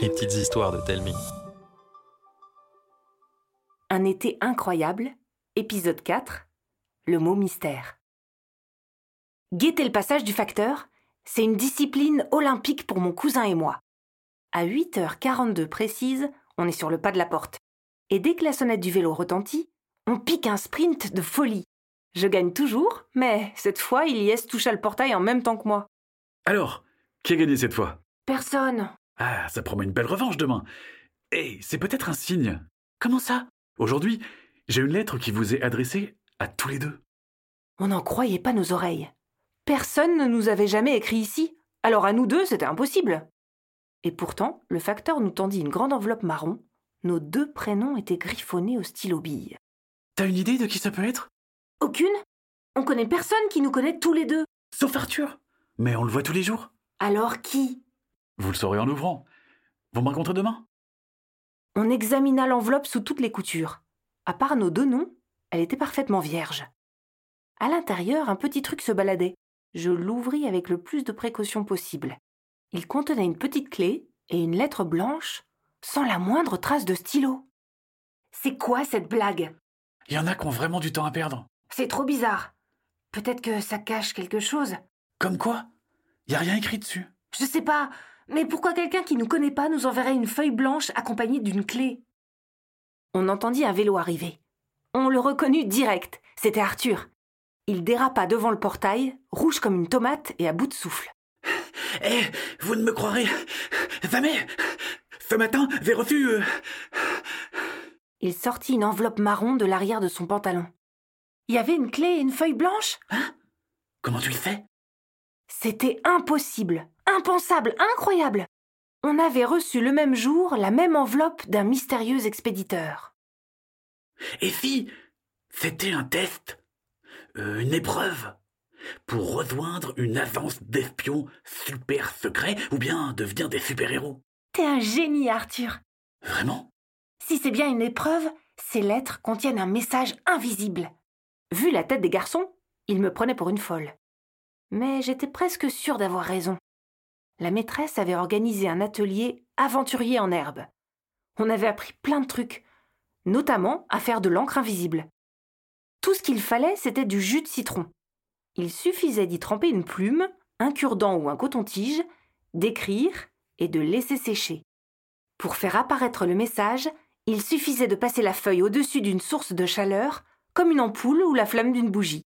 Les petites histoires de Telmi. Un été incroyable, épisode 4, le mot mystère. Guetter le passage du facteur, c'est une discipline olympique pour mon cousin et moi. À 8h42 précise, on est sur le pas de la porte. Et dès que la sonnette du vélo retentit, on pique un sprint de folie. Je gagne toujours, mais cette fois, Ilyes toucha le portail en même temps que moi. Alors, qui a gagné cette fois? Personne. Ah, ça promet une belle revanche demain. Eh, c'est peut-être un signe. Comment ça? Aujourd'hui, j'ai une lettre qui vous est adressée à tous les deux. On n'en croyait pas nos oreilles. Personne ne nous avait jamais écrit ici, alors à nous deux, c'était impossible. Et pourtant, le facteur nous tendit une grande enveloppe marron. Nos deux prénoms étaient griffonnés au stylo bille. T'as une idée de qui ça peut être? Aucune On connaît personne qui nous connaît tous les deux. Sauf Arthur. Mais on le voit tous les jours. Alors qui? Vous le saurez en ouvrant. Vous me rencontrez demain? On examina l'enveloppe sous toutes les coutures. À part nos deux noms, elle était parfaitement vierge. À l'intérieur, un petit truc se baladait. Je l'ouvris avec le plus de précaution possible. Il contenait une petite clé et une lettre blanche, sans la moindre trace de stylo. C'est quoi cette blague? Il y en a qui ont vraiment du temps à perdre. C'est trop bizarre. Peut-être que ça cache quelque chose. Comme quoi? Y a rien écrit dessus. Je sais pas, mais pourquoi quelqu'un qui nous connaît pas nous enverrait une feuille blanche accompagnée d'une clé? On entendit un vélo arriver. On le reconnut direct. C'était Arthur. Il dérapa devant le portail, rouge comme une tomate et à bout de souffle. Eh, vous ne me croirez jamais Ce matin, j'ai reçu... euh, Il sortit une enveloppe marron de l'arrière de son pantalon. Il y avait une clé et une feuille blanche Comment tu le sais C'était impossible, impensable, incroyable. On avait reçu le même jour la même enveloppe d'un mystérieux expéditeur. Et si c'était un test Euh, Une épreuve Pour rejoindre une avance d'espions super secrets ou bien devenir des super-héros? T'es un génie, Arthur. Vraiment? Si c'est bien une épreuve, ces lettres contiennent un message invisible. Vu la tête des garçons, ils me prenaient pour une folle. Mais j'étais presque sûre d'avoir raison. La maîtresse avait organisé un atelier aventurier en herbe. On avait appris plein de trucs, notamment à faire de l'encre invisible. Tout ce qu'il fallait, c'était du jus de citron. Il suffisait d'y tremper une plume, un cure-dent ou un coton-tige, d'écrire et de laisser sécher. Pour faire apparaître le message, il suffisait de passer la feuille au-dessus d'une source de chaleur, comme une ampoule ou la flamme d'une bougie.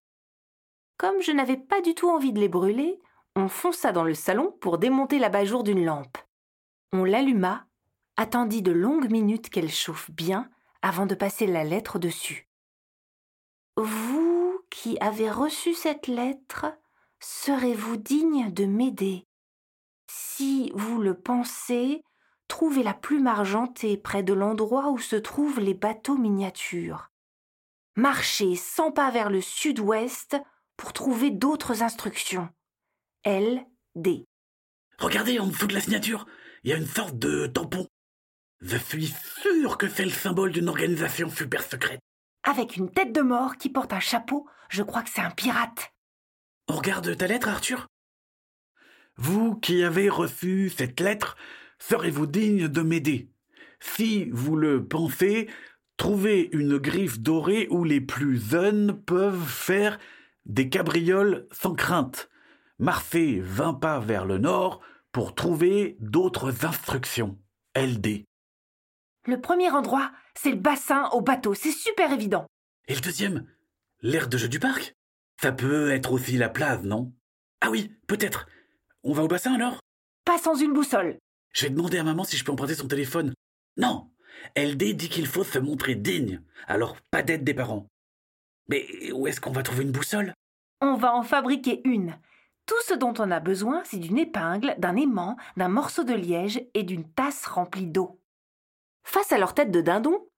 Comme je n'avais pas du tout envie de les brûler, on fonça dans le salon pour démonter l'abat-jour d'une lampe. On l'alluma, attendit de longues minutes qu'elle chauffe bien avant de passer la lettre dessus. Vous qui avez reçu cette lettre, serez-vous digne de m'aider? Si vous le pensez, trouvez la plume argentée près de l'endroit où se trouvent les bateaux miniatures. Marchez cent pas vers le sud-ouest pour trouver d'autres instructions. L. D. Regardez en dessous de la signature, il y a une sorte de tampon. Je suis sûr que c'est le symbole d'une organisation super secrète. Avec une tête de mort qui porte un chapeau, je crois que c'est un pirate. On regarde ta lettre, Arthur? Vous qui avez reçu cette lettre, serez-vous digne de m'aider? Si vous le pensez, trouvez une griffe dorée où les plus jeunes peuvent faire des cabrioles sans crainte. Marchez vingt pas vers le nord pour trouver d'autres instructions. LD. Le premier endroit, c'est le bassin au bateau, c'est super évident. Et le deuxième L'aire de jeu du parc? Ça peut être aussi la plage, non? Ah oui, peut-être. On va au bassin alors? Pas sans une boussole. Je vais demander à maman si je peux emprunter son téléphone. Non LD dit qu'il faut se montrer digne, alors pas d'aide des parents. Mais où est-ce qu'on va trouver une boussole? On va en fabriquer une. Tout ce dont on a besoin, c'est d'une épingle, d'un aimant, d'un morceau de liège et d'une tasse remplie d'eau. Face à leur tête de dindon,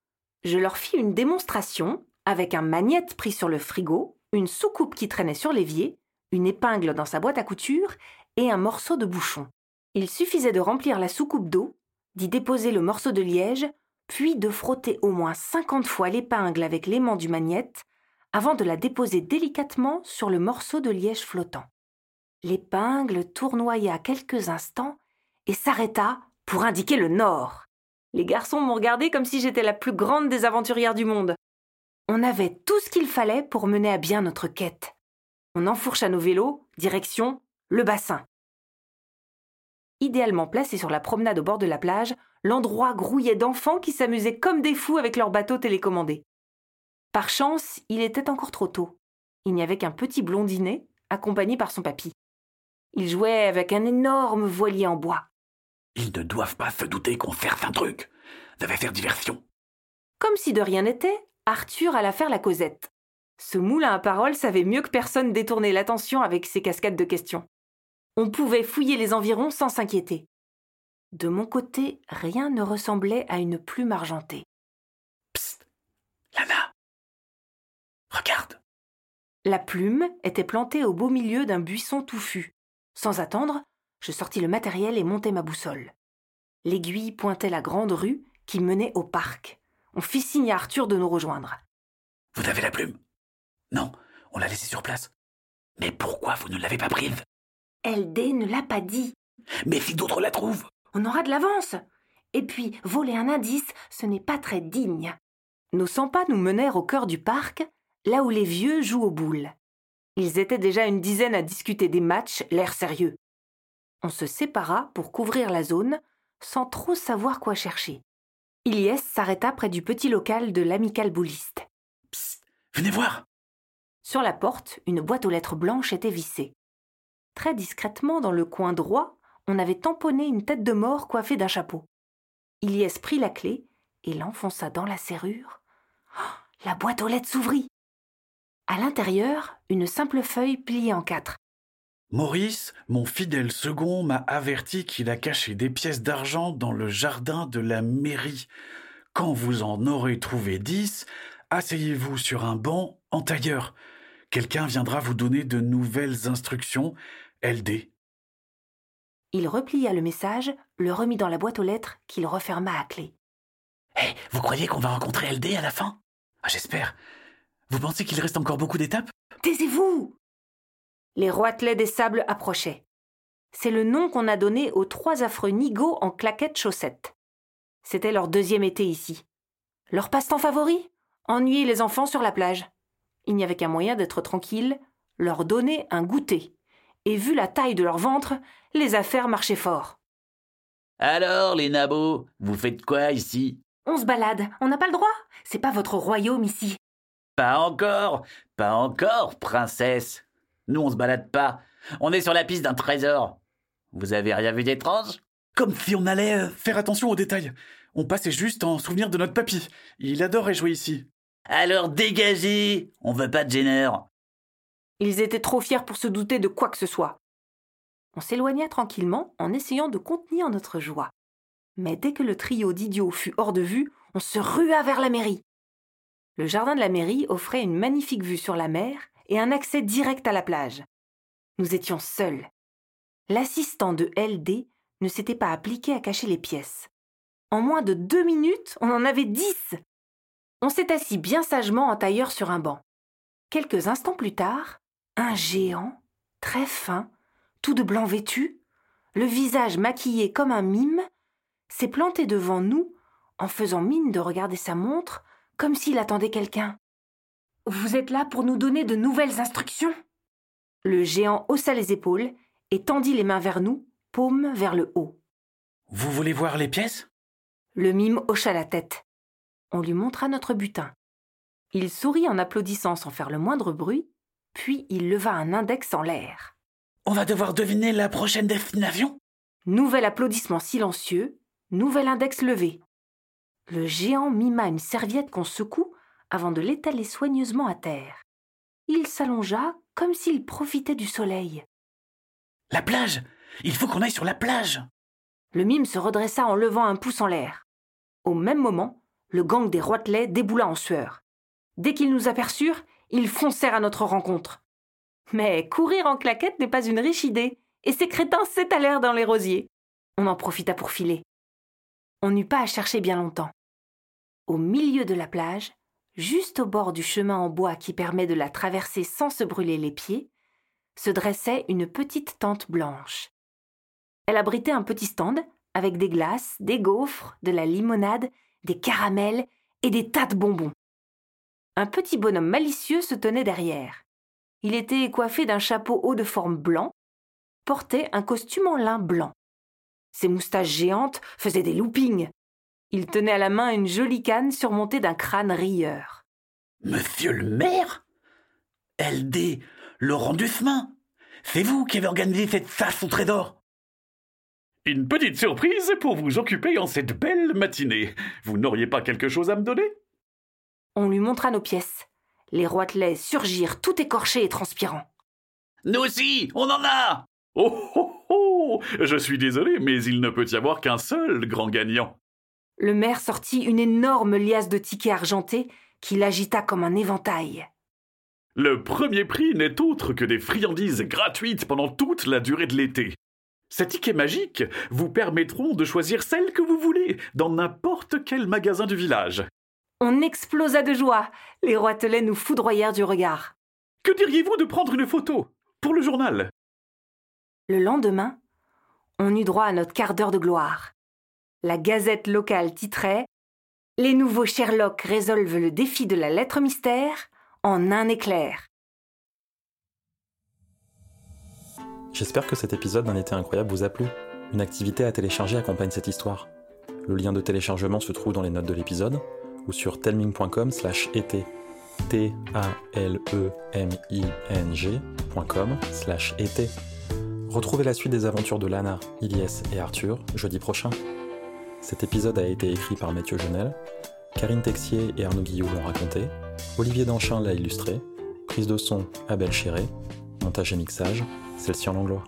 je leur fis une démonstration avec un magnète pris sur le frigo, une soucoupe qui traînait sur l'évier, une épingle dans sa boîte à couture et un morceau de bouchon. Il suffisait de remplir la soucoupe d'eau, d'y déposer le morceau de liège, puis de frotter au moins cinquante fois l'épingle avec l'aimant du magnète avant de la déposer délicatement sur le morceau de liège flottant. L'épingle tournoya quelques instants et s'arrêta pour indiquer le nord. Les garçons m'ont regardé comme si j'étais la plus grande des aventurières du monde. On avait tout ce qu'il fallait pour mener à bien notre quête. On enfourcha nos vélos, direction le bassin. Idéalement placé sur la promenade au bord de la plage, l'endroit grouillait d'enfants qui s'amusaient comme des fous avec leurs bateaux télécommandés. Par chance, il était encore trop tôt. Il n'y avait qu'un petit blondinet, accompagné par son papy. Il jouait avec un énorme voilier en bois. Ils ne doivent pas se douter qu'on cherche un truc. Ça va faire diversion. Comme si de rien n'était, Arthur alla faire la causette. Ce moulin à paroles savait mieux que personne détourner l'attention avec ses cascades de questions. On pouvait fouiller les environs sans s'inquiéter. De mon côté, rien ne ressemblait à une plume argentée. Psst Lana Regarde La plume était plantée au beau milieu d'un buisson touffu. Sans attendre, je sortis le matériel et montai ma boussole. L'aiguille pointait la grande rue qui menait au parc. On fit signe à Arthur de nous rejoindre. Vous avez la plume? Non, on l'a laissée sur place. Mais pourquoi vous ne l'avez pas prise? LD ne l'a pas dit. Mais si d'autres la trouvent On aura de l'avance. Et puis, voler un indice, ce n'est pas très digne. Nos cent pas nous menèrent au cœur du parc, là où les vieux jouent aux boules. Ils étaient déjà une dizaine à discuter des matchs, l'air sérieux. On se sépara pour couvrir la zone, sans trop savoir quoi chercher. Ilyes s'arrêta près du petit local de l'amical bouliste. Psst Venez voir Sur la porte, une boîte aux lettres blanches était vissée. Très discrètement, dans le coin droit, on avait tamponné une tête de mort coiffée d'un chapeau. Ilyes prit la clé et l'enfonça dans la serrure. Oh, la boîte aux lettres s'ouvrit. À l'intérieur, une simple feuille pliée en quatre. Maurice, mon fidèle second, m'a averti qu'il a caché des pièces d'argent dans le jardin de la mairie. Quand vous en aurez trouvé dix, asseyez-vous sur un banc en tailleur. Quelqu'un viendra vous donner de nouvelles instructions. LD. Il replia le message, le remit dans la boîte aux lettres qu'il referma à clé. Hé, vous croyez qu'on va rencontrer LD à la fin? Ah, J'espère. Vous pensez qu'il reste encore beaucoup d'étapes? Taisez-vous les roitelets des sables approchaient. C'est le nom qu'on a donné aux trois affreux nigauds en claquettes chaussettes. C'était leur deuxième été ici. Leur passe-temps favori? Ennuyer les enfants sur la plage. Il n'y avait qu'un moyen d'être tranquille, leur donner un goûter. Et vu la taille de leur ventre, les affaires marchaient fort. Alors, les nabots, vous faites quoi ici? On se balade, on n'a pas le droit. C'est pas votre royaume ici. Pas encore, pas encore, princesse. Nous, on se balade pas. On est sur la piste d'un trésor. Vous avez rien vu d'étrange? Comme si on allait euh, faire attention aux détails. On passait juste en souvenir de notre papy. Il adorait jouer ici. Alors dégagez On veut pas de gêneurs. Ils étaient trop fiers pour se douter de quoi que ce soit. On s'éloigna tranquillement en essayant de contenir notre joie. Mais dès que le trio d'idiots fut hors de vue, on se rua vers la mairie. Le jardin de la mairie offrait une magnifique vue sur la mer et un accès direct à la plage. Nous étions seuls. L'assistant de LD ne s'était pas appliqué à cacher les pièces. En moins de deux minutes, on en avait dix. On s'est assis bien sagement en tailleur sur un banc. Quelques instants plus tard, un géant, très fin, tout de blanc vêtu, le visage maquillé comme un mime, s'est planté devant nous en faisant mine de regarder sa montre comme s'il attendait quelqu'un. Vous êtes là pour nous donner de nouvelles instructions Le géant haussa les épaules et tendit les mains vers nous, paume vers le haut. Vous voulez voir les pièces? Le mime hocha la tête. On lui montra notre butin. Il sourit en applaudissant sans faire le moindre bruit, puis il leva un index en l'air. On va devoir deviner la prochaine destination Nouvel applaudissement silencieux, nouvel index levé. Le géant mima une serviette qu'on secoue avant de l'étaler soigneusement à terre. Il s'allongea comme s'il profitait du soleil. La plage Il faut qu'on aille sur la plage Le mime se redressa en levant un pouce en l'air. Au même moment, le gang des roitelets déboula en sueur. Dès qu'ils nous aperçurent, ils foncèrent à notre rencontre. Mais courir en claquette n'est pas une riche idée, et ces crétins s'étalèrent dans les rosiers. On en profita pour filer. On n'eut pas à chercher bien longtemps. Au milieu de la plage, juste au bord du chemin en bois qui permet de la traverser sans se brûler les pieds, se dressait une petite tente blanche. Elle abritait un petit stand avec des glaces, des gaufres, de la limonade, des caramels et des tas de bonbons. Un petit bonhomme malicieux se tenait derrière. Il était coiffé d'un chapeau haut de forme blanc, portait un costume en lin blanc. Ses moustaches géantes faisaient des loopings. Il tenait à la main une jolie canne surmontée d'un crâne rieur. Monsieur le maire LD Laurent Dusmin C'est vous qui avez organisé cette chasse au trésor Une petite surprise pour vous occuper en cette belle matinée. Vous n'auriez pas quelque chose à me donner? On lui montra nos pièces. Les roitelets surgirent tout écorchés et transpirants. Nous aussi, on en a Oh oh oh Je suis désolé, mais il ne peut y avoir qu'un seul grand gagnant. Le maire sortit une énorme liasse de tickets argentés qu'il agita comme un éventail. Le premier prix n'est autre que des friandises gratuites pendant toute la durée de l'été. Ces tickets magiques vous permettront de choisir celle que vous voulez dans n'importe quel magasin du village. On explosa de joie. Les roitelets nous foudroyèrent du regard. Que diriez-vous de prendre une photo pour le journal? Le lendemain, on eut droit à notre quart d'heure de gloire. La gazette locale titrait Les nouveaux Sherlock résolvent le défi de la lettre mystère en un éclair. J'espère que cet épisode d'un été incroyable vous a plu. Une activité à télécharger accompagne cette histoire. Le lien de téléchargement se trouve dans les notes de l'épisode ou sur telming.com slash été. t a l e m i n g.com slash été. Retrouvez la suite des aventures de Lana, Ilyes et Arthur jeudi prochain. Cet épisode a été écrit par Mathieu Jonel, Karine Texier et Arnaud Guillou l'ont raconté, Olivier Danchin l'a illustré, prise de son Abel Chéré, montage et mixage, celle-ci en Langlois.